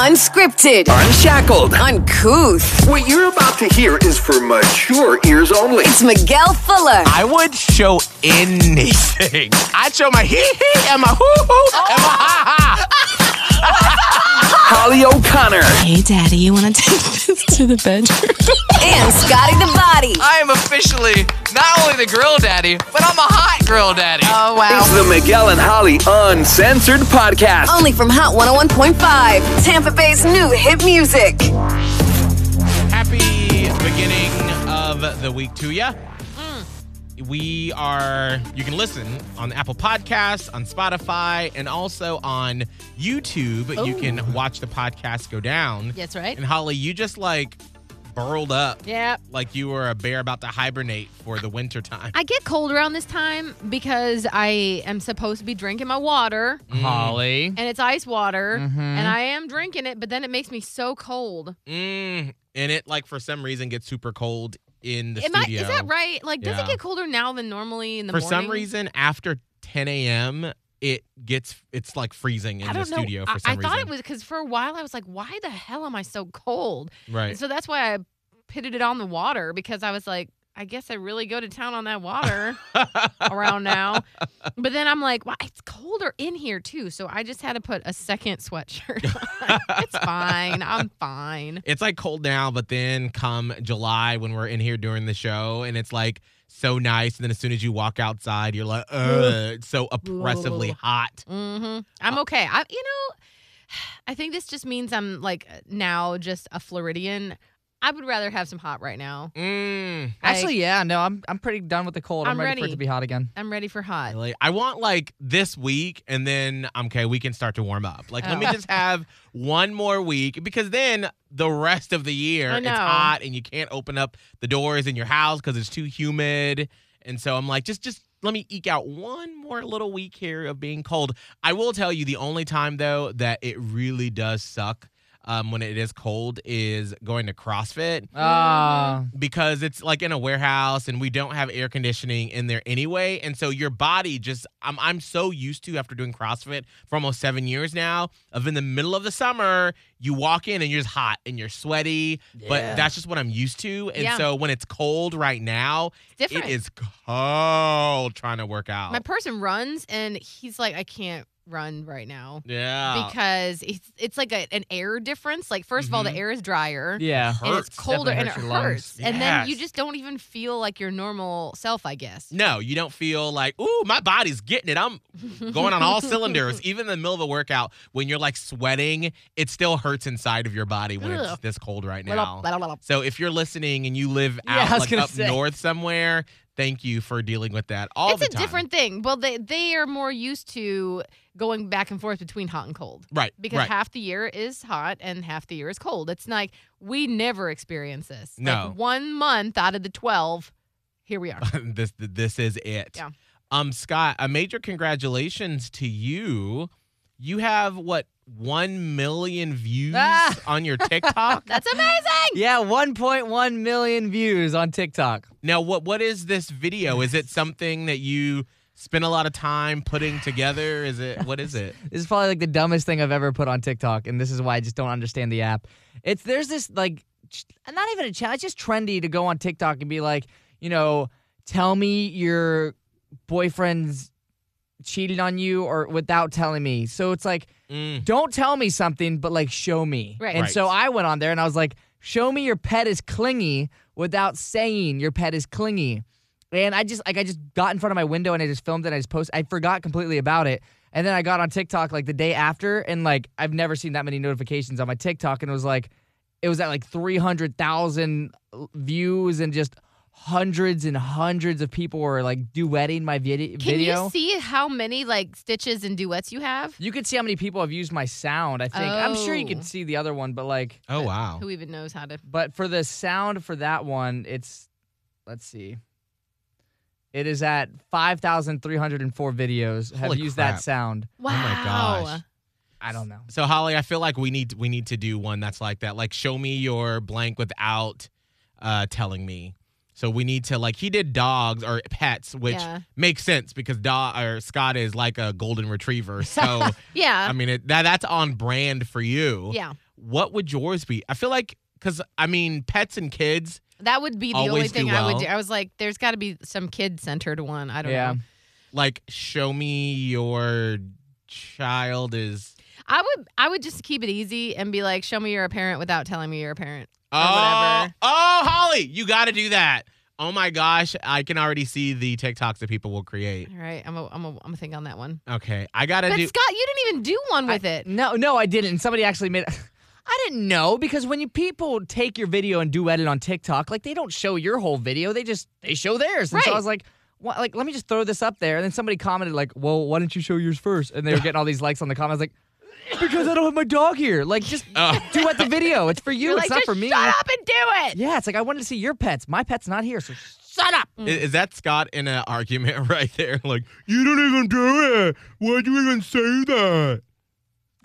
Unscripted, Unshackled. uncouth. What you're about to hear is for mature ears only. It's Miguel Fuller I would show anything. I'd show my hee hee and my hoo hoo and my ha ha. Holly O'Connor. Hey, Daddy, you want to take this to the bedroom? and Scotty the Body. I am officially not only the grill daddy, but I'm a hot grill daddy. Oh, wow. It's the Miguel and Holly Uncensored Podcast. Only from Hot 101.5, Tampa Bay's new hit music. Happy beginning of the week to ya. We are, you can listen on Apple Podcasts, on Spotify, and also on YouTube. You can watch the podcast go down. That's right. And Holly, you just like burled up Yeah. like you were a bear about to hibernate for the winter time. I get cold around this time because I am supposed to be drinking my water Holly. and it's ice water Mhm. and I am drinking it, but then it makes me so cold. Mm, and it like for some reason gets super cold in the Am I, studio. is that right? Like, does Yeah. it get colder now than normally in the For morning? some reason, after 10 a.m., it gets it's like freezing in I the know. studio for I, some I reason. thought it was because for a while I was like, why the hell am I so cold? right. And so that's why I pitted it on the water because I was like, I guess I really go to town on that water around now. But then I'm like, well, it's colder in here too. So I just had to put a second sweatshirt on. it's fine. I'm fine. It's like cold now, but then come July when we're in here during the show, and it's like so nice. And then as soon as you walk outside, you're like, ugh, it's so oppressively hot. hmm I'm okay. I, you know, I think this just means I'm like now just a Floridian. I would rather have some hot right now. Mm, Actually, yeah, no, I'm I'm pretty done with the cold. I'm, I'm ready, for it to be hot again. I'm ready for hot. really. I want like this week, and then okay, we can start to warm up. Like, let me Oh. just have one more week because then the rest of the year it's hot, and you can't open up the doors in your house because it's too humid. And so I'm like, just just let me eke out one more little week here of being cold. I will tell you the only time though that it really does suck um, when it is cold is going to CrossFit Ah, because it's like in a warehouse and we don't have air conditioning in there anyway. And so your body just, I'm, I'm so used to after doing CrossFit for almost seven years now, of in the middle of the summer, you walk in and you're just hot and you're sweaty. Yeah. But that's just what I'm used to. And Yeah. so when it's cold right now, it is cold trying to work out. My person runs and he's like, I can't run right now yeah. because it's it's like a, an air difference. Like first of all, the Mhm. air is drier. yeah. And it's colder and it hurts hurts. And then you just don't even feel like your normal self, I guess. No, you don't feel like, ooh, my body's getting it. I'm going on all cylinders. Even in the middle of a workout, when you're like sweating, it still hurts inside of your body when it's this cold right now. So if you're listening and you live out was like up say. north somewhere, thank you for dealing with that all it's a different thing. Well, they they are more used to going back and forth between hot and cold. right Because right. half the year is hot and half the year is cold. It's like we never experience this. Like, No. one month out of the twelve, here we are. this this is it. Yeah. Um, Scott, a major congratulations to you. You have what one million views Ah! on your TikTok. That's amazing. Yeah, 1.1 million views on TikTok. Now, what what is this video? Is it something that you spend a lot of time putting together? Is it what is it? This is probably like the dumbest thing I've ever put on TikTok, and this is why I just don't understand the app. It's there's this like, ch- not even a challenge. It's just trendy to go on TikTok and be like, you know, tell me your boyfriend's cheated on you or without telling me. So it's like, Mm, don't tell me something, but like show me. Right. And Right. so I went on there and I was like, show me your pet is clingy without saying your pet is clingy. And I just like I just got in front of my window and I just filmed it. And I just posted. I forgot completely about it. And then I got on TikTok like the day after, and like I've never seen that many notifications on my TikTok, and it was like, it was at like three hundred thousand views, and just hundreds and hundreds of people were like duetting my vid- Can video. you see how many like stitches and duets you have? You could see how many people have used my sound. I think I'm sure you Oh. could see the other one, but like, oh wow. Who even knows how to? but for the sound for that one, it's let's see. It is at 5,304 videos have Holy used crap. that sound. Wow. my gosh. I don't know. So Holly, I feel like we need we need to do one that's like that. Like show me your blank without uh telling me. So we need to like he did dogs or pets, which Yeah. makes sense because dog or Scott is like a golden retriever. So Yeah. I mean it, that that's on brand for you. yeah. what would yours be? I feel like because I mean, pets and kids. That would be the only do thing I would well. do. I was like, there's got to be some kid centered one. I don't Yeah. know. Like, show me your child is. I would I would just keep it easy and be like, show me you're a parent without telling me you're a parent. Or Oh, whatever. oh, Holly, you got to do that. Oh my gosh, I can already see the TikToks that people will create. All right, I'm a, I'm a, I'm gonna think on that one. Okay, I gotta But do. Scott, you didn't even do one with it. No, no, I didn't. And somebody actually made. I didn't know because when you people take your video and do edit on TikTok, like they don't show your whole video, they just they show theirs. And so I Right. was like, what, like let me just throw this up there. And then somebody commented like, well, why don't you show yours first? And they were getting all these likes on the comments like. Because I don't have my dog here. Like, just Oh. duet the video. It's for you. It's not just for me. shut up and do it. Yeah, it's like I wanted to see your pets. My pet's not here, so shut up. I- Is that Scott in an argument right there? Like, you don't even do it. Why'd you even say that?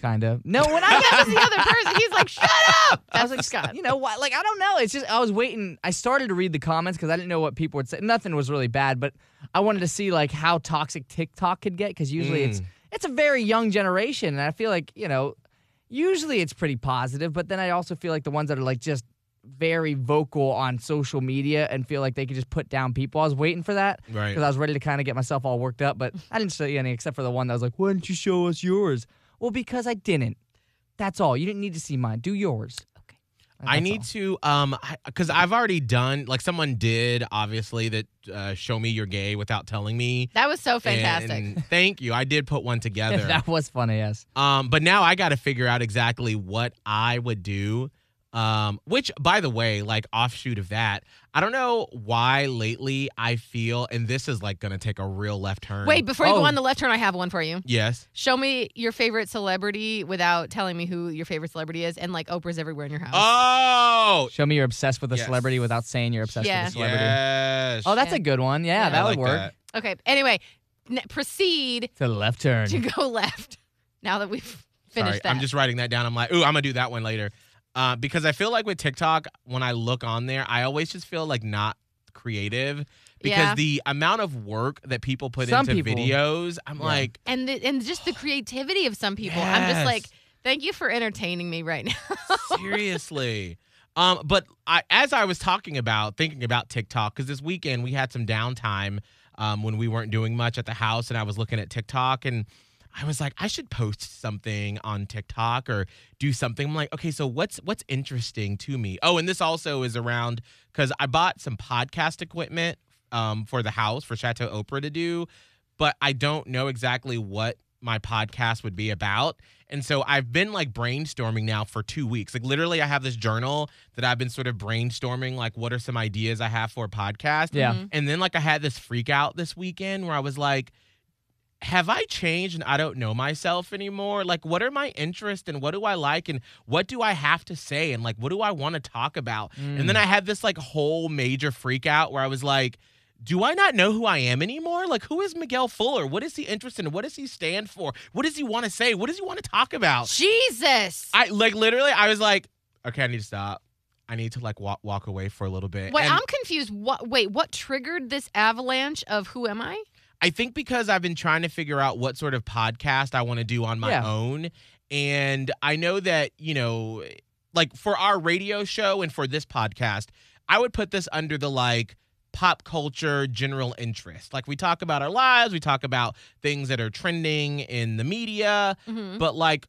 Kind of. No, when I That was the other person. He's like, shut up. I was like, Scott. You know what? Like, I don't know. It's just I was waiting. I started to read the comments because I didn't know what people would say. Nothing was really bad, but I wanted to see like how toxic TikTok could get because usually it's mm. it's a very young generation, and I feel like you know, usually it's pretty positive, but then I also feel like the ones that are like just very vocal on social media and feel like they could just put down people. I was waiting for that Right. because I was ready to kind of get myself all worked up, but I didn't see any except for the one that was like, "Why didn't you show us yours?" Well, because I didn't. That's all. You didn't need to see mine. Do yours. Okay. I need to um because I've already done like someone did obviously that uh, show me you're gay without telling me. That was so fantastic. And thank you. I did put one together. that was funny. Yes. um, but now I got to figure out exactly what I would do. Um, which by the way, like offshoot of that, I don't know why lately I feel, and this is like gonna take a real left turn. Wait, before you Oh. go on the left turn, I have one for you. Yes. Show me your favorite celebrity without telling me who your favorite celebrity is, and like Oprah's everywhere in your house. Oh. Show me you're obsessed with a Yes. celebrity without saying you're obsessed Yeah. with a celebrity. Yes. Oh, that's Yeah. a good one. Yeah, Yeah. that I would like work. that. Okay. Anyway, n- proceed To the left turn. to go left. Now that we've finished Sorry, that. I'm just writing that down. I'm like, ooh, I'm gonna do that one later. Uh, because I feel like with TikTok, when I look on there, I always just feel like not creative because Yeah. the amount of work that people put Some into people- videos, I'm Yeah. like, and the, and just the creativity of some people. I'm just like, thank you for entertaining me right now. seriously. Um, but I, as I was talking about, thinking about TikTok, because this weekend we had some downtime um, when we weren't doing much at the house, and I was looking at TikTok, and I was like, I should post something on TikTok or do something. I'm like, okay, so what's what's interesting to me? Oh, and this also is around because I bought some podcast equipment um, for the house for Chateau Oprah to do, but I don't know exactly what my podcast would be about. And so I've been like brainstorming now for two weeks. Like literally, I have this journal that I've been sort of brainstorming, like what are some ideas I have for a podcast. Yeah. Mhm. And then like I had this freak out this weekend where I was like, have I changed and I don't know myself anymore? Like, what are my interests and what do I like and what do I have to say and like what do I want to talk about? And then mm. I had this like whole major freak out where I was like, do I not know who I am anymore? Like, who is Miguel Fuller? What is he interested in? What does he stand for? What does he want to say? What does he want to talk about? Jesus. I like literally, I was like, okay, I need to stop. I need to like walk walk away for a little bit. Wait, And- I'm confused. What? Wait, what triggered this avalanche of who am I? I think because I've been trying to figure out what sort of podcast I want to do on my Yeah. own. And I know that, you know, like for our radio show and for this podcast, I would put this under the like pop culture general interest. Like we talk about our lives, we talk about things that are trending in the media, Mhm. but like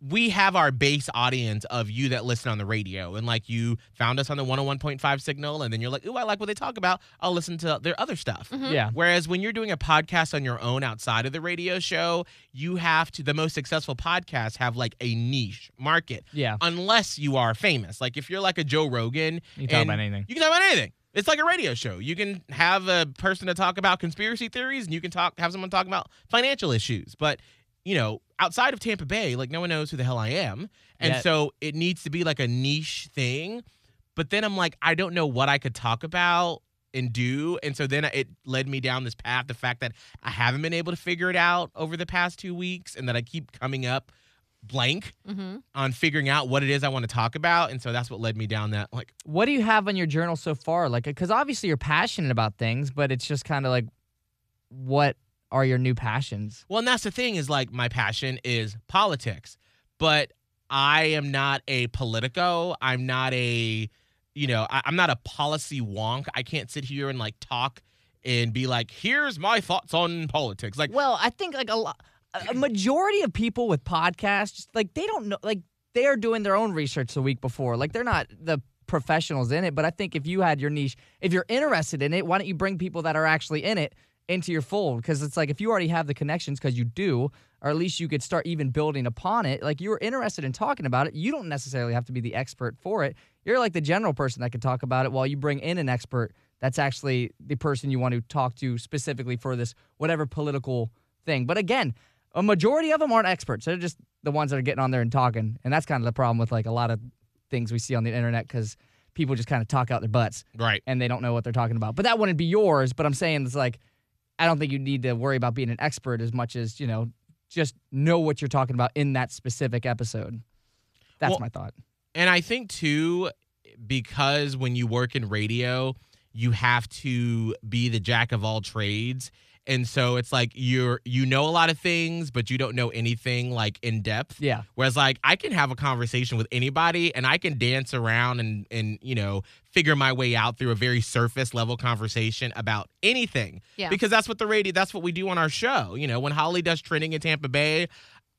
we have our base audience of you that listen on the radio and like you found us on the 101.5 signal and then you're like, "Ooh, I like what they talk about. I'll listen to their other stuff." Mhm. Yeah. Whereas when you're doing a podcast on your own outside of the radio show, you have to, the most successful podcasts have like a niche market, Yeah. unless you are famous. Like if you're like a Joe Rogan, You can talk about anything. You can talk about anything. It's like a radio show. You can have a person to talk about conspiracy theories and you can talk, have someone talk about financial issues. But, you know, outside of Tampa Bay, like no one knows who the hell I am. And Yeah. so it needs to be like a niche thing. But then I'm like, I don't know what I could talk about and do. And so then it led me down this path. The fact that I haven't been able to figure it out over the past two weeks and that I keep coming up blank Mhm. on figuring out what it is I want to talk about. And so that's what led me down that like, What do you have on your journal so far? Like, because obviously you're passionate about things, but it's just kind of like, what are your new passions? well, and that's the thing is like my passion is politics. But I am not a politico. I'm not a, you know, I, I'm not a policy wonk. I can't sit here and like talk and be like, here's my thoughts on politics. Like, Well, I think like a lot, a majority of people with podcasts, like they don't know, like they are doing their own research the week before. Like they're not the professionals in it. But I think if you had your niche, if you're interested in it, why don't you bring people that are actually in it into your fold? Because it's like if you already have the connections, because you do, or at least you could start even building upon it. Like you're interested in talking about it, you don't necessarily have to be the expert for it. You're like the general person that could talk about it while you bring in an expert that's actually the person you want to talk to specifically for this whatever political thing. But again, a majority of them aren't experts. They're just the ones that are getting on there and talking. And that's kind of the problem with like a lot of things we see on the internet because people just kind of talk out their butts right. and they don't know what they're talking about. But that wouldn't be yours. But I'm saying it's like, I don't think you need to worry about being an expert as much as, you know, just know what you're talking about in that specific episode. That's Well, my thought. And I think too, because when you work in radio, you have to be the jack of all trades. And so it's like you're you know a lot of things, but you don't know anything like in depth. Yeah. Whereas like I can have a conversation with anybody and I can dance around and and you know figure my way out through a very surface level conversation about anything. Yeah. Because that's what the radio that's what we do on our show. You know, when Holly does trending in Tampa Bay,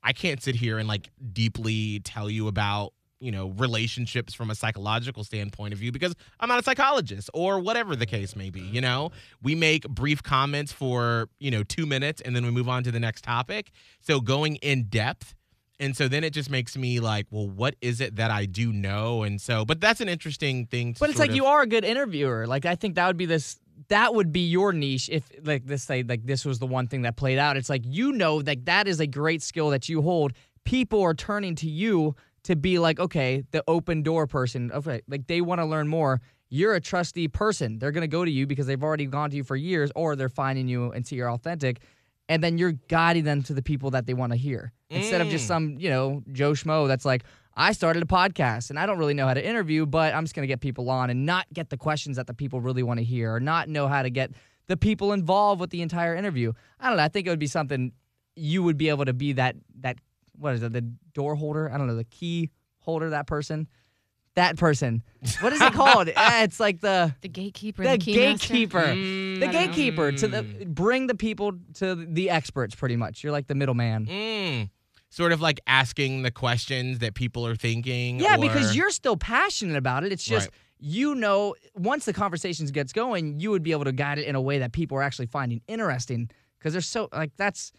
I can't sit here and like deeply tell you about you know relationships from a psychological standpoint of view because I'm not a psychologist or whatever the case may be you know we make brief comments for you know 2 minutes and then we move on to the next topic so going in depth and so then it just makes me like well what is it that I do know and so but that's an interesting thing to But it's like of- you are a good interviewer. Like I think that would be this that would be your niche if like this say like this was the one thing that played out. It's like you know that that is a great skill that you hold. People are turning to you to be like, okay, the open door person. Okay, like they want to learn more. You're a trusty person. They're gonna go to you because they've already gone to you for years, or they're finding you and see you're authentic. And then you're guiding them to the people that they want to hear. Instead of just Mm. some, you know, Joe Schmo that's like, I started a podcast and I don't really know how to interview, but I'm just going to get people on and not get the questions that the people really want to hear or not know how to get the people involved with the entire interview. I don't know. I think it would be something you would be able to be that, that what is it, the door holder? I don't know, the key holder, that person. That person. What is it called? Eh, it's like the The gatekeeper. the The, gatekeeper. Mm, the I don't know. gatekeeper to the bring the people to the experts pretty much. You're like the middleman. Mm. sort of like asking the questions that people are thinking Yeah, or- because you're still passionate about it. It's just Right. you know once the conversations gets going, you would be able to guide it in a way that people are actually finding interesting. Because there's so like that's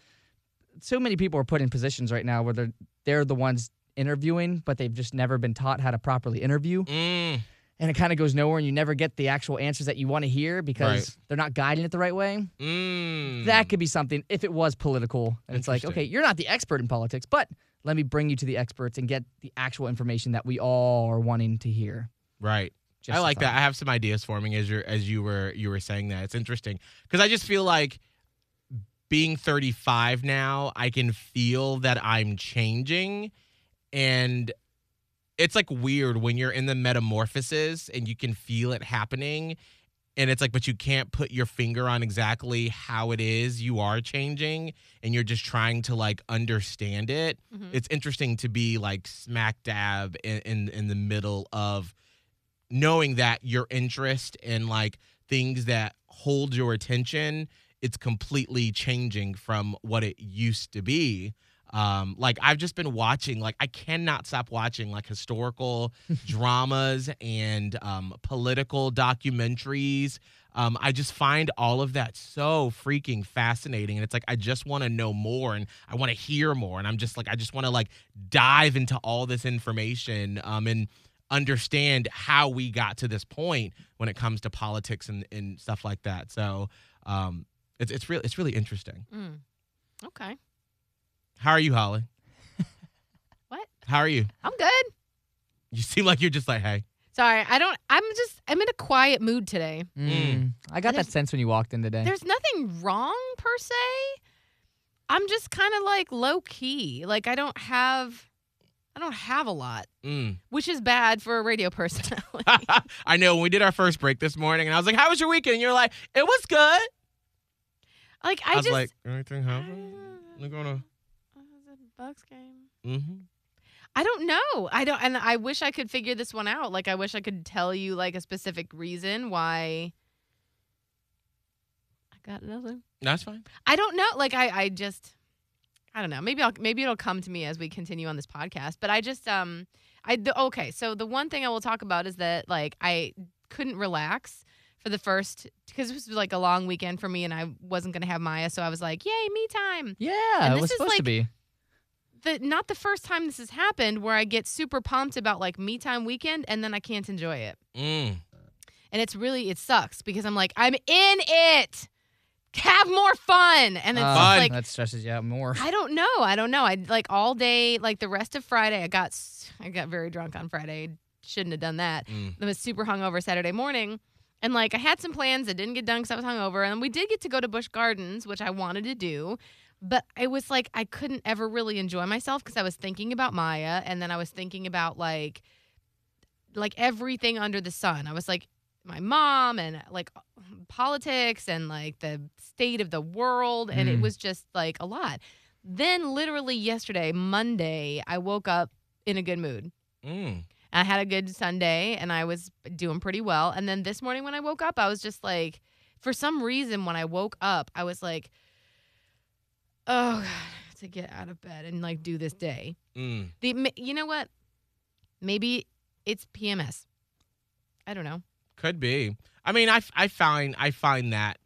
so many people are put in positions right now where they're they're the ones interviewing, but they've just never been taught how to properly interview. Mm. And it kind of goes nowhere and you never get the actual answers that you want to hear because Right. they're not guiding it the right way. Mm. That could be something if it was political. And it's like, okay, you're not the expert in politics, but let me bring you to the experts and get the actual information that we all are wanting to hear. right. Just I like that. I have some ideas forming as you as you were you were saying that. It's interesting because I just feel like being 35 now, I can feel that I'm changing, and it's like weird when you're in the metamorphosis and you can feel it happening. And it's like, but you can't put your finger on exactly how it is you are changing, and you're just trying to like understand it. Mhm. It's interesting to be like smack dab in, in in the middle of knowing that your interest in like things that hold your attention it's completely changing from what it used to be um like i've just been watching like i cannot stop watching like historical dramas and um political documentaries um i just find all of that so freaking fascinating and it's like i just want to know more and i want to hear more and i'm just like i just want to like dive into all this information um and understand how we got to this point when it comes to politics and, and stuff like that. So um, it's it's really it's really interesting. Mm. Okay. How are you, Holly? What? How are you? I'm good. You seem like you're just like, hey. Sorry, I don't. I'm just. I'm in a quiet mood today. Mm. I got that sense when you walked in today. There's nothing wrong per se. I'm just kind of like low key. Like I don't have. I don't have a lot, Mm. which is bad for a radio personality. I know when we did our first break this morning, and I was like, "How was your weekend?" And you're like, "It was good." Like I, I, was just. like, "Anything happen? We're gonna." it was a Bucks game. Mm-hmm. I don't know. I don't, and I wish I could figure this one out. Like, I wish I could tell you like a specific reason why. I got nothing. That's fine. I don't know. Like, I, I just, I don't know. Maybe I'll, maybe it'll come to me as we continue on this podcast. But I just, um, I the, okay. So the one thing I will talk about is that like I couldn't relax for the first because this was like a long weekend for me, and I wasn't gonna have Maya, so I was like, yay, me time. Yeah, And it this was is supposed to like- be. the not the first time this has happened where I get super pumped about like me time weekend and then I can't enjoy it. Mm. And it's really it sucks because I'm like, I'm in it. Have more fun. And it's Uh, Fun. like that stresses you out more. I don't know. I don't know. I like all day, like the rest of Friday, I got s- I got very drunk on Friday. Shouldn't have done that. Mm. I was super hungover Saturday morning. And like I had some plans that didn't get done because I was hungover. And we did get to go to Busch Gardens, which I wanted to do. But it was like I couldn't ever really enjoy myself because I was thinking about Maya and then I was thinking about like like everything under the sun. I was like my mom and like politics and like the state of the world and it Mm. was just like a lot. Then literally yesterday, Monday, I woke up in a good mood. Mm. I had a good Sunday and I was doing pretty well. And then this morning when I woke up, I was just like, for some reason, when I woke up, I was like, oh, God, to get out of bed and like do this day. Mm. The, you know what? Maybe it's PMS. I don't know. Could be. I mean, I, I find I find that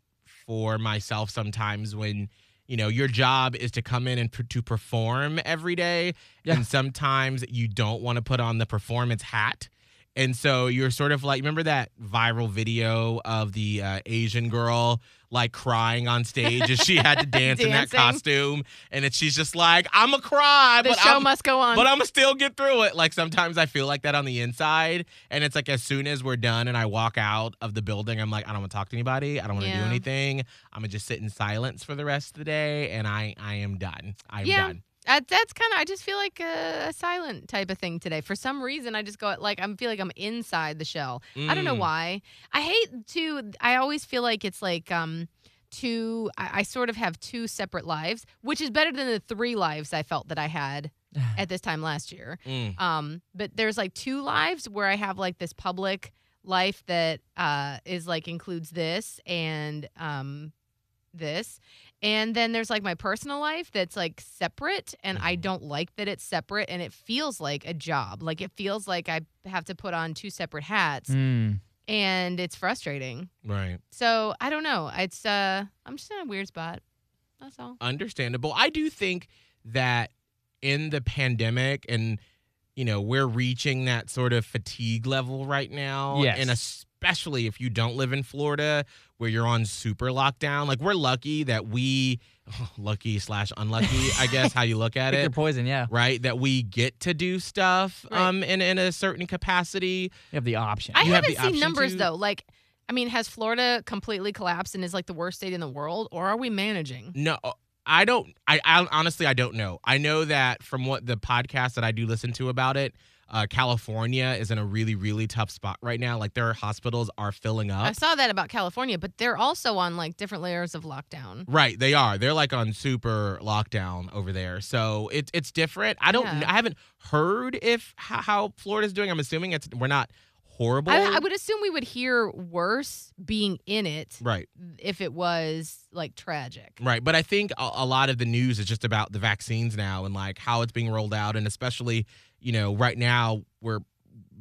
for myself sometimes when you know your job is to come in and pr- to perform every day, Yeah. and sometimes you don't want to put on the performance hat. And so you're sort of like, remember that viral video of the uh, Asian girl like crying on stage as she had to dance in that Dancing. costume, and it's, she's just like, "I'm a cry, The but show I'm, must go on. but I'm still get through it. Like sometimes I feel like that on the inside, and it's like as soon as we're done and I walk out of the building, I'm like, I don't want to talk to anybody. I don't want to do Yeah. anything. I'm gonna just sit in silence for the rest of the day, and I I am done. I'm Yeah. done. Uh, that's kind of. I just feel like a, a silent type of thing today. For some reason, I just go like I feel like I'm inside the shell. I don't know Mm. why. I hate to. I always feel like it's like um two. I, I sort of have two separate lives, which is better than the three lives I felt that I had at this time last year. Mm. Um, but there's like two lives where I have like this public life that uh is like includes this and um this. And then there's like my personal life that's like separate and I don't like that it's separate and it feels like a job. Like it feels like I have to put on two separate hats Mm. and it's frustrating. Right. So, I don't know. It's uh I'm just in a weird spot. That's all. Understandable. I do think that in the pandemic and you know, we're reaching that sort of fatigue level right now. Yes. And especially if you don't live in Florida where you're on super lockdown. Like we're lucky that we lucky slash unlucky, I guess how you look at Pick your it. poison, yeah. Right, that we get to do stuff Right. um in in a certain capacity. You have the option. I You have haven't the seen numbers to- though. Like, I mean, has Florida completely collapsed and is like the worst state in the world, or are we managing? No, I don't. I, I honestly, I don't know. I know that from what the podcast that I do listen to about it, uh, California is in a really, really tough spot right now. Like their hospitals are filling up. I saw that about California, but they're also on like different layers of lockdown. Right, they are. They're like on super lockdown over there. So it's it's different. I don't. Yeah. I haven't heard if how, how Florida's doing. I'm assuming it's we're not horrible. I, I would assume we would hear worse being in it right. if it was like tragic. Right, but I think a, a lot of the news is just about the vaccines now and like how it's being rolled out, and especially you know right now we're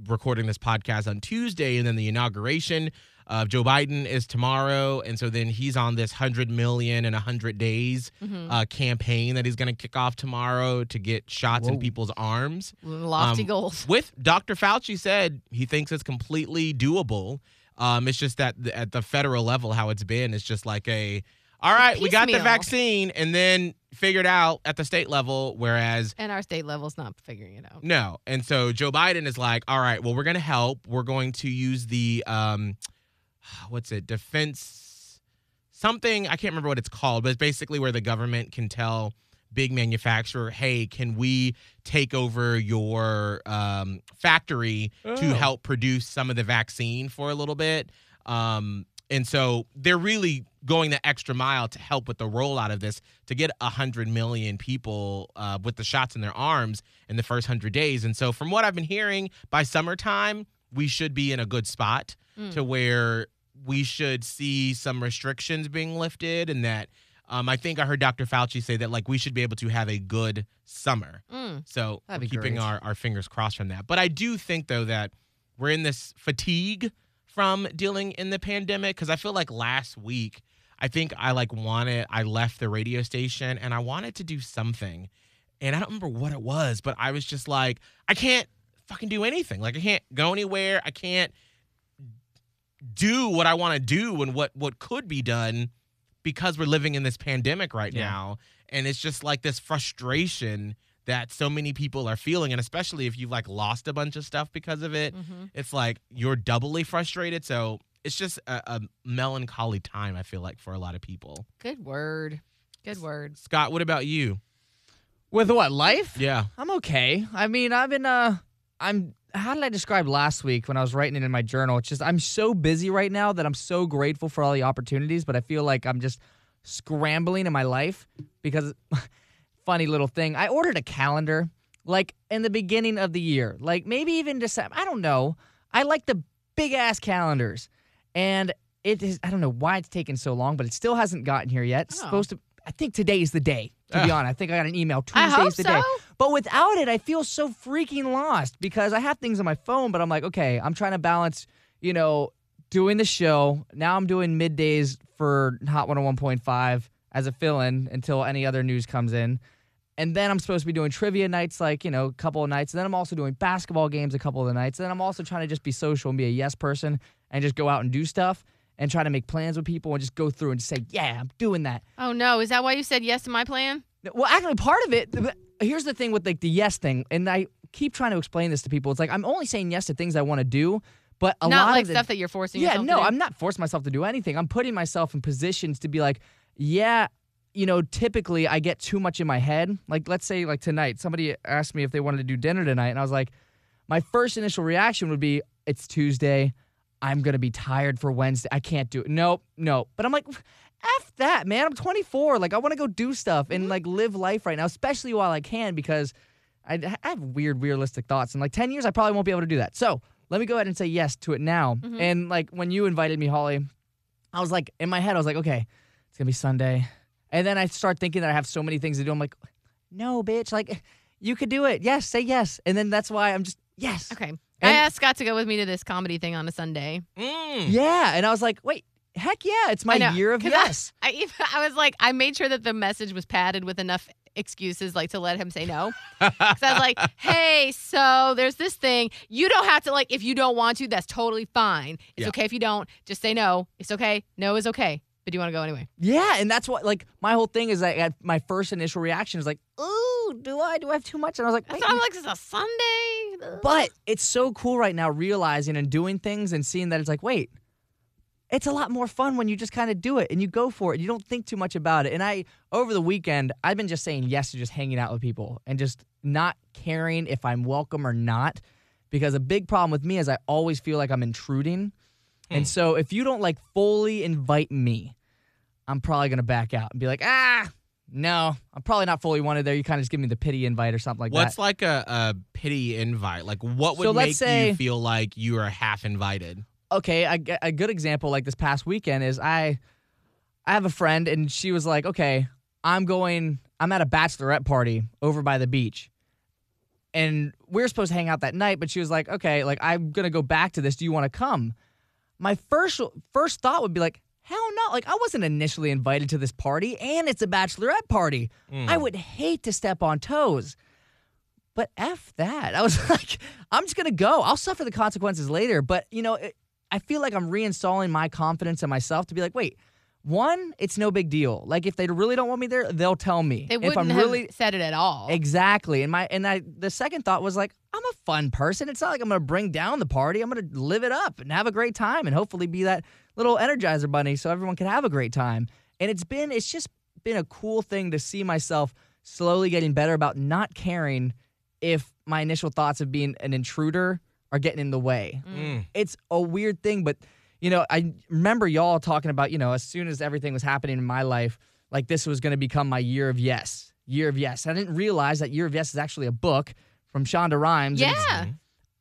recording this podcast on Tuesday, and then the inauguration of Joe Biden is tomorrow, and so then he's on this hundred million in hundred days Mhm. uh, campaign that he's going to kick off tomorrow to get shots in people's arms. Lofty um, goals. With Dr. Fauci said he thinks it's completely doable. Um, it's just that at the federal level, how it's been, it's just like a, all right, we got the vaccine, and then figured out at the state level. Whereas And our state level's not figuring it out. no, and so Joe Biden is like, all right, well, we're going to help. We're going to use the um, what's it, defense something I can't remember what it's called, but it's basically where the government can tell big manufacturer, hey, can we take over your um, factory Oh. to help produce some of the vaccine for a little bit? Um, and so they're really going the extra mile to help with the rollout of this to get 100 million people uh, with the shots in their arms in the first 100 days. And so, from what I've been hearing, by summertime, we should be in a good spot to where we should see some restrictions being lifted and that. Um, I think I heard Dr. Fauci say that like we should be able to have a good summer. Mm. So That'd we're keeping great. our, our fingers crossed from that. But I do think though that we're in this fatigue from dealing in the pandemic because I feel like last week I think I like wanted I left the radio station and I wanted to do something. And I don't remember what it was, but I was just like, I can't fucking do anything. Like I can't go anywhere. I can't do what I want to do and what what could be done because we're living in this pandemic right Yeah. now. And it's just like this frustration that so many people are feeling and especially if you've like lost a bunch of stuff because of it, Mhm. it's like you're doubly frustrated. So it's just a, a melancholy time, I feel like, for a lot of people. Good word. Good word. Scott, what about you? With what life? Yeah. I'm okay. I mean, I've been uh I'm how did I describe last week when I was writing it in my journal? It's just I'm so busy right now that I'm so grateful for all the opportunities, but I feel like I'm just scrambling in my life because funny little thing. I ordered a calendar like in the beginning of the year. Like maybe even December. I don't know. I like the big ass calendars. And it is I don't know why it's taken so long, but it still hasn't gotten here yet. It's Oh. supposed to I think today is the day, to be Ah. honest. I think I got an email I Tuesday's hope the day. so. But without it, I feel so freaking lost because I have things on my phone, but I'm like, okay, I'm trying to balance, you know, doing the show. Now I'm doing middays for Hot 101.5 as a fill in until any other news comes in. And then I'm supposed to be doing trivia nights, like, you know, a couple of nights. And then I'm also doing basketball games a couple of the nights. And then I'm also trying to just be social and be a yes person and just go out and do stuff and try to make plans with people and just go through and just say, yeah, I'm doing that. Oh no, is that why you said yes to my plan? Well, actually, part of it. Here's the thing with like the yes thing, and I keep trying to explain this to people. It's like I'm only saying yes to things I want to do, but a Not lot like of the, stuff that you're forcing yeah, yourself no, to do. I'm not forcing myself to do anything. I'm putting myself in positions to be like, yeah, you know, typically I get too much in my head. Like, let's say like tonight, somebody asked me if they wanted to do dinner tonight, and I was like, my first initial reaction would be, it's Tuesday. I'm gonna be tired for Wednesday. I can't do it. Nope, no. But I'm like, F that, man. I'm 24. Like, I want to go do stuff and mm-hmm. like live life right now, especially while I can, because I, I have weird, realistic thoughts. In like 10 years, I probably won't be able to do that. So let me go ahead and say yes to it now. Mm-hmm. And like when you invited me, Holly, I was like, in my head, I was like, okay, it's gonna be Sunday. And then I start thinking that I have so many things to do. I'm like, no, bitch. Like, you could do it. Yes, say yes. And then that's why I'm just, yes. Okay. I asked Scott to go with me to this comedy thing on a Sunday. Mm. Yeah. And I was like, wait, heck yeah. It's my know, year of yes. I even I was like, I made sure that the message was padded with enough excuses like to let him say no. Because I was like, hey, so there's this thing. You don't have to like if you don't want to, that's totally fine. It's Yeah. okay if you don't. Just say no. It's okay. No is okay. But do you want to go anyway? Yeah, and that's what like my whole thing is. I at my first initial reaction is like, "Ooh, do I do I have too much?" And I was like, So Wait, I'm like, it's a Sunday. But it's so cool right now, realizing and doing things and seeing that it's like, wait, it's a lot more fun when you just kind of do it and you go for it. and You don't think too much about it. And I over the weekend, I've been just saying yes to just hanging out with people and just not caring if I'm welcome or not. Because a big problem with me is I always feel like I'm intruding. And so if you don't like fully invite me, I'm probably gonna back out and be like, ah, no, I'm probably not fully wanted there. You kind of just give me the pity invite or something like What's that. What's like a, a pity invite? Like, what would So make say- you feel like you are half invited? okay, a good example like this past weekend is I I have a friend and she was like, "Okay, I'm going I'm at a bachelorette party over by the beach." And we were supposed to hang out that night, but she was like, "Okay, like I'm going to go back to this. Do you want to come?" My first first thought would be like, "Hell no. Like I wasn't initially invited to this party and it's a bachelorette party. Mm. I would hate to step on toes." But F that. I was like, I'm just going to go. I'll suffer the consequences later. But, you know, it, I feel like I'm reinstalling my confidence in myself to be like, wait, one, it's no big deal. Like, if they really don't want me there, they'll tell me. They if wouldn't I'm have really. said it at all. Exactly. And my and I the second thought was like, I'm a fun person. It's not like I'm gonna bring down the party. I'm gonna live it up and have a great time and hopefully be that little energizer bunny so everyone can have a great time. And it's been it's just been a cool thing to see myself slowly getting better about not caring if my initial thoughts of being an intruder are getting in the way. Mm. It's a weird thing, but you know, I remember y'all talking about, you know, as soon as everything was happening in my life, like this was going to become my year of yes, year of yes. I didn't realize that year of yes is actually a book from Shonda Rhimes. and it's- Yeah.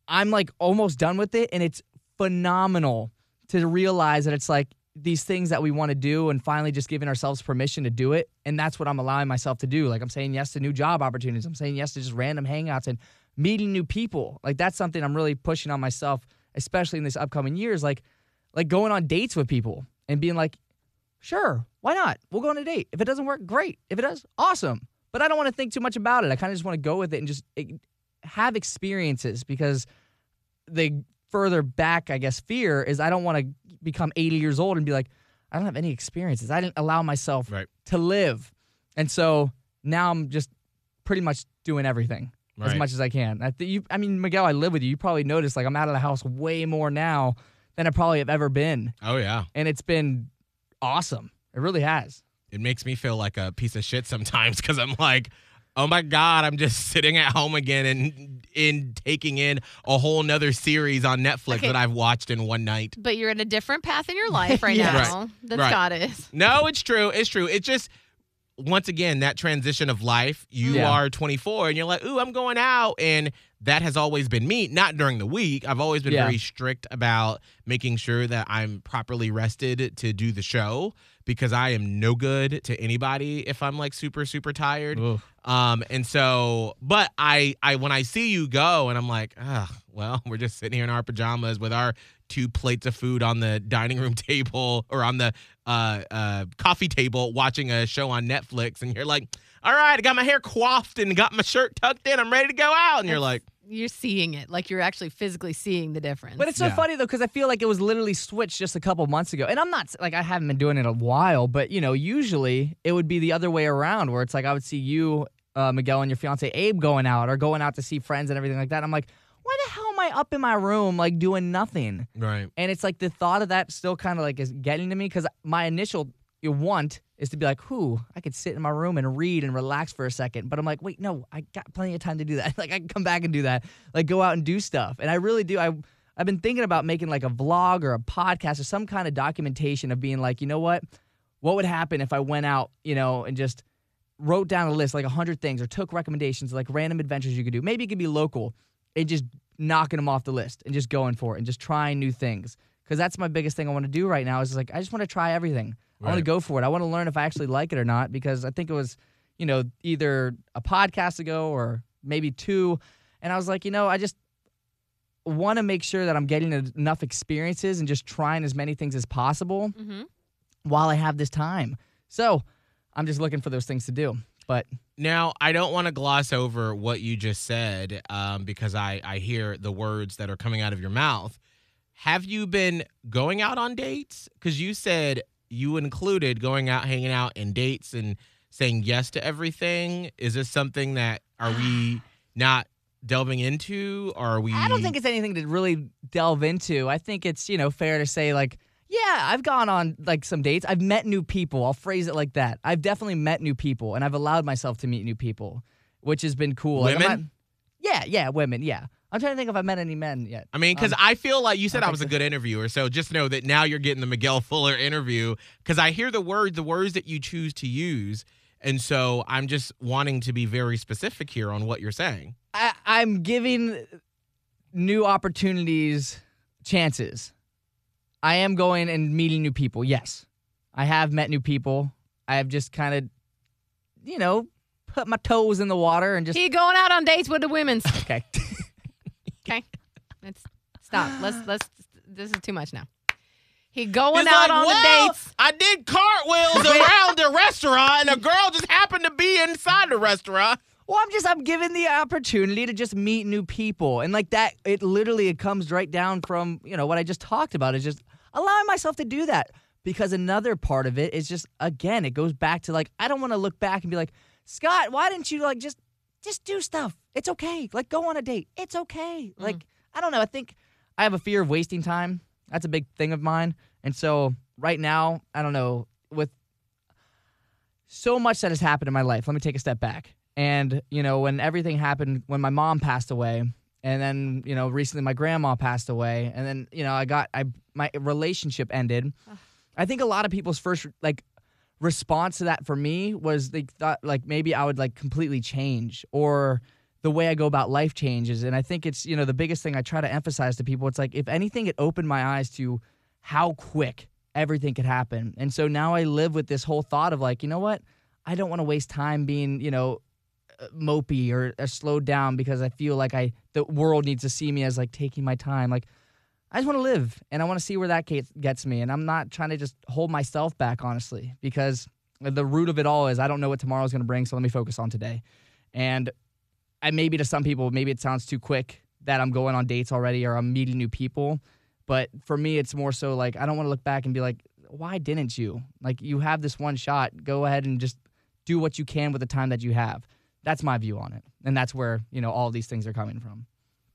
I'm like almost done with it, and it's phenomenal to realize that it's like these things that we want to do and finally just giving ourselves permission to do it. And that's what I'm allowing myself to do. Like I'm saying yes to new job opportunities. I'm saying yes to just random hangouts and meeting new people. Like that's something I'm really pushing on myself, especially in this upcoming years. Like like going on dates with people and being like, sure, why not? We'll go on a date. If it doesn't work, great. If it does, awesome. But I don't want to think too much about it. I kind of just want to go with it and just eh, have experiences because the further back, I guess, fear is I don't want to become 80 years old and be like, I don't have any experiences. I didn't allow myself Right. to live. And so now I'm just pretty much doing everything as much as I can. I, th- you, I mean, Miguel, I live with you. You probably noticed like I'm out of the house way more now than I probably have ever been. Oh yeah. And it's been awesome. It really has. It makes me feel like a piece of shit sometimes because I'm like, oh my god, I'm just sitting at home again and in taking in a whole nother series on Netflix Okay. that I've watched in one night. But you're in a different path in your life right Yes. now than Right. Scott is. No, it's true. It's true. It's just once again that transition of life. You Yeah. are 24 and you're like, "Ooh, I'm going out." And that has always been me, not during the week. I've always been Yeah. very strict about making sure that I'm properly rested to do the show because I am no good to anybody if I'm like super super tired. Um, and so, but I, I, when I see you go, and I'm like, ah, well, we're just sitting here in our pajamas with our two plates of food on the dining room table or on the uh, uh, coffee table, watching a show on Netflix, and you're like, all right, I got my hair coiffed and got my shirt tucked in, I'm ready to go out, and you're like, You're seeing it, like you're actually physically seeing the difference. But it's so Yeah. funny though because I feel like it was literally switched just a couple months ago, and I'm not like I haven't been doing it a while, but you know, usually it would be the other way around, where it's like I would see you, uh, Miguel, and your fiance Abe going out or going out to see friends and everything like that. I'm like, why the hell am I up in my room like doing nothing? right, And it's like the thought of that still kind of like is getting to me because my initial want is to be like, who I could sit in my room and read and relax for a second. But I'm like, wait, no, I got plenty of time to do that. like I can come back and do that. Like go out and do stuff. And I really do. I I've been thinking about making like a vlog or a podcast or some kind of documentation of being like, you know what? What would happen if I went out, you know, and just wrote down a list like 100 things or took recommendations like random adventures you could do. Maybe it could be local and just knocking them off the list and just going for it and just trying new things. Because that's my biggest thing I want to do right now is like, I just want to try everything. I want to go for it. I want to learn if I actually like it or not because I think it was, you know, either a podcast ago or maybe two. And I was like, you know, I just want to make sure that I'm getting enough experiences and just trying as many things as possible hmm while I have this time. So I'm just looking for those things to do. But Now, I don't want to gloss over what you just said um, because I, I hear the words that are coming out of your mouth. Have you been going out on dates? Because you said you included going out, hanging out, and dates and saying yes to everything. Is this something that are we not delving into? Or are we? I don't think it's anything to really delve into. I think it's, you know, fair to say like, yeah, I've gone on like some dates. I've met new people. I'll phrase it like that. I've definitely met new people and I've allowed myself to meet new people, which has been cool. Like, Women? not- yeah, yeah, women, yeah. I'm trying to think if I've met any men yet. I mean, because Um, I feel like you said I I, think was a good interviewer, so just know that now you're getting the Miguel Fuller interview. Because I hear the words, the words that you choose to use, and so I'm just wanting to be very specific here on what you're saying. I, I'm giving new opportunities chances. I am going and meeting new people. Yes, I have met new people. I have just kind of, you know, put my toes in the water and just He going out on dates with the women's. okay. Okay, let's stop. Let's let's. This is too much now. He going He's out like, on well, the dates. I did cartwheels around the restaurant, and a girl just happened to be inside the restaurant. Well, I'm just I'm given the opportunity to just meet new people, and like that, it literally it comes right down from you know what I just talked about is just allowing myself to do that because another part of it is just again it goes back to like I don't want to look back and be like Scott, why didn't you like just just do stuff? It's okay, like go on a date. It's okay. Mm. Like I don't know. I think I have a fear of wasting time. That's a big thing of mine, and so right now I don't know with so much that has happened in my life. Let me take a step back. And, you know, when everything happened, when my mom passed away, and then you know recently my grandma passed away, and then you know I got I my relationship ended. I think a lot of people's first like response to that for me was they thought like maybe I would like completely change or the way I go about life changes. And I think it's, you know, the biggest thing I try to emphasize to people, it's like if anything, it opened my eyes to how quick everything could happen. And so now I live with this whole thought of like, you know what? I don't want to waste time being, you know, uh, mopey or, or slowed down because I feel like I the world needs to see me as like taking my time. Like I just want to live and I want to see where that gets, gets me. And I'm not trying to just hold myself back, honestly, because the root of it all is I don't know what tomorrow's going to bring. So let me focus on today. And I maybe to some people, maybe it sounds too quick that I'm going on dates already or I'm meeting new people. But for me, it's more so like I don't want to look back and be like, why didn't you? Like you have this one shot. Go ahead and just do what you can with the time that you have. That's my view on it. And that's where, you know, all these things are coming from.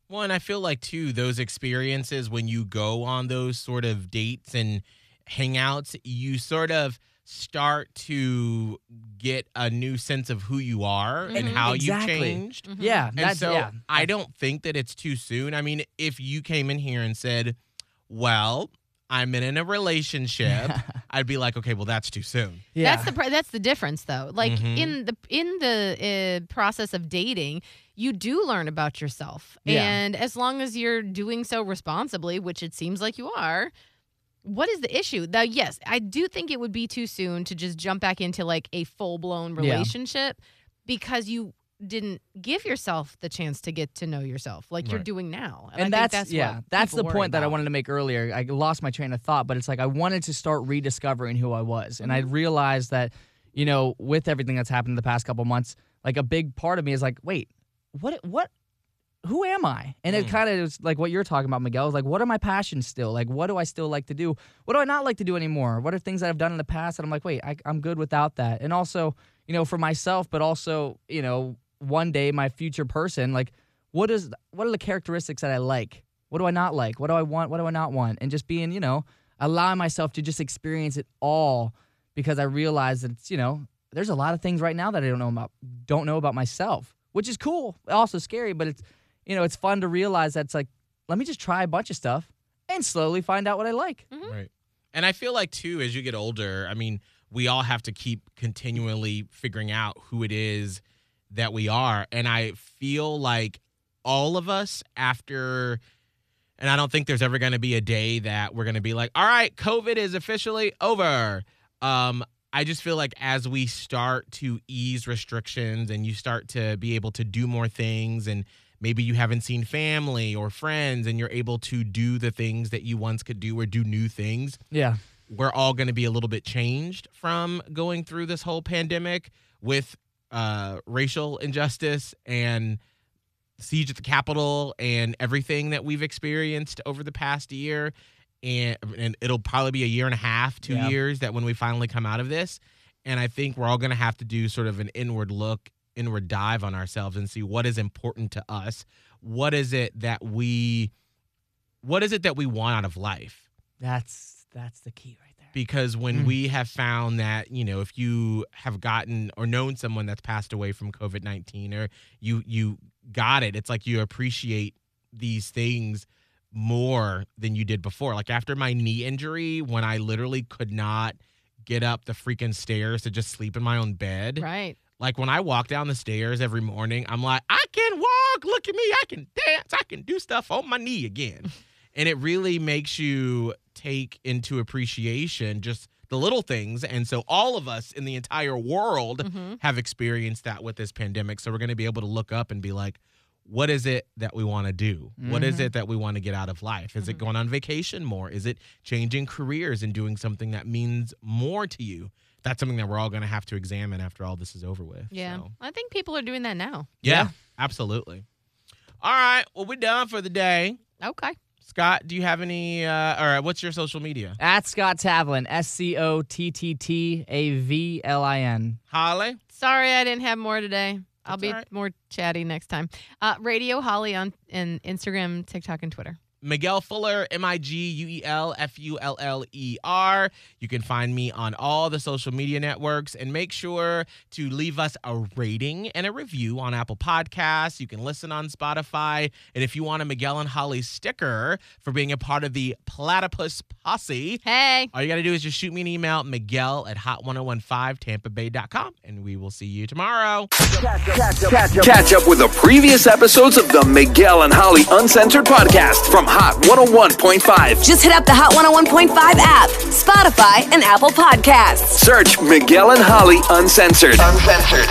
Well, and I feel like too those experiences when you go on those sort of dates and hangouts, you sort of start to get a new sense of who you are and Mhm. how Exactly. you changed. Yeah. And That's so yeah. I don't think that it's too soon. I mean, if you came in here and said, "Well, I'm in in a relationship," I'd be like, "Okay, well, that's too soon." yeah. That's the pr- that's the difference though. Like Mhm. in the in the uh, process of dating, you do learn about yourself. Yeah. And as long as you're doing so responsibly, which it seems like you are, what is the issue? Now, yes, I do think it would be too soon to just jump back into like a full-blown Yeah. relationship because you didn't give yourself the chance to get to know yourself like you're doing now. and I think that's, that's yeah what that's the point that i wanted to make earlier i lost my train of thought but it's like i wanted to start rediscovering who i was and i mm-hmm. realized that you know with everything that's happened in the past couple months like a big part of me is like wait what what who am i and it Mm. kind of is like what you're talking about miguel is like what are my passions still like what do i still like to do what do i not like to do anymore what are things that i've done in the past that i'm like wait I, i'm good without that and also you know for myself but also you know one day my future person like what is what are the characteristics that I like? What do I not like? What do I want? What do I not want? And just being, you know, allowing myself to just experience it all because I realize that it's, you know, there's a lot of things right now that I don't know about don't know about myself, which is cool. Also scary, but it's you know, it's fun to realize that it's like, let me just try a bunch of stuff and slowly find out what I like. Right. And I feel like too, as you get older, I mean, we all have to keep continually figuring out who it is that we are. And I feel like all of us after and I don't think there's ever going to be a day that we're going to be like, "All right, COVID is officially over." Um I just feel like as we start to ease restrictions and you start to be able to do more things and maybe you haven't seen family or friends and you're able to do the things that you once could do or do new things Yeah. we're all going to be a little bit changed from going through this whole pandemic with uh, racial injustice and siege at the Capitol and everything that we've experienced over the past year. And, and it'll probably be a year and a half, two Yeah. years that when we finally come out of this. And I think we're all going to have to do sort of an inward look, inward dive on ourselves and see what is important to us. What is it that we, what is it that we want out of life? That's that's the key right there. because when Mm. we have found that you know if you have gotten or known someone that's passed away from covid-19 or you you got it it's like you appreciate these things more than you did before like after my knee injury when i literally could not get up the freaking stairs to just sleep in my own bed Right. Like when I walk down the stairs every morning, I'm like, I can walk. Look at me. I can dance. I can do stuff on my knee again. and it really makes you take into appreciation just the little things. And so all of us in the entire world Mhm. have experienced that with this pandemic. So we're going to be able to look up and be like, what is it that we want to do? What is Mhm. it that we want to get out of life? Is it going on vacation more? Is it changing careers and doing something that means more to you? That's something that we're all going to have to examine after all this is over with. Yeah. So, I think people are doing that now. yeah, Yeah. absolutely. All right. Well, we're done for the day. Okay. Scott, do you have any? Uh, all right. What's your social media? At Scott Tavlin, S C O T T T A V L I N. Holly? Sorry I didn't have more today. I'll be right. more chatty next time. Uh, Radio Holly on in Instagram, TikTok, and Twitter. Miguel Fuller, M I G U E L F U L L E R. You can find me on all the social media networks and make sure to leave us a rating and a review on Apple Podcasts. You can listen on Spotify. And if you want a Miguel and Holly sticker for being a part of the Platypus Posse, Hey. all you got to do is just shoot me an email, Miguel at hot1015tampabay.com, and we will see you tomorrow. Catch up with the previous episodes of the Miguel and Holly Uncensored podcast from Hot 101.5. Just hit up the Hot 101.5 app, Spotify, and Apple Podcasts. Search Miguel and Holly Uncensored. Uncensored.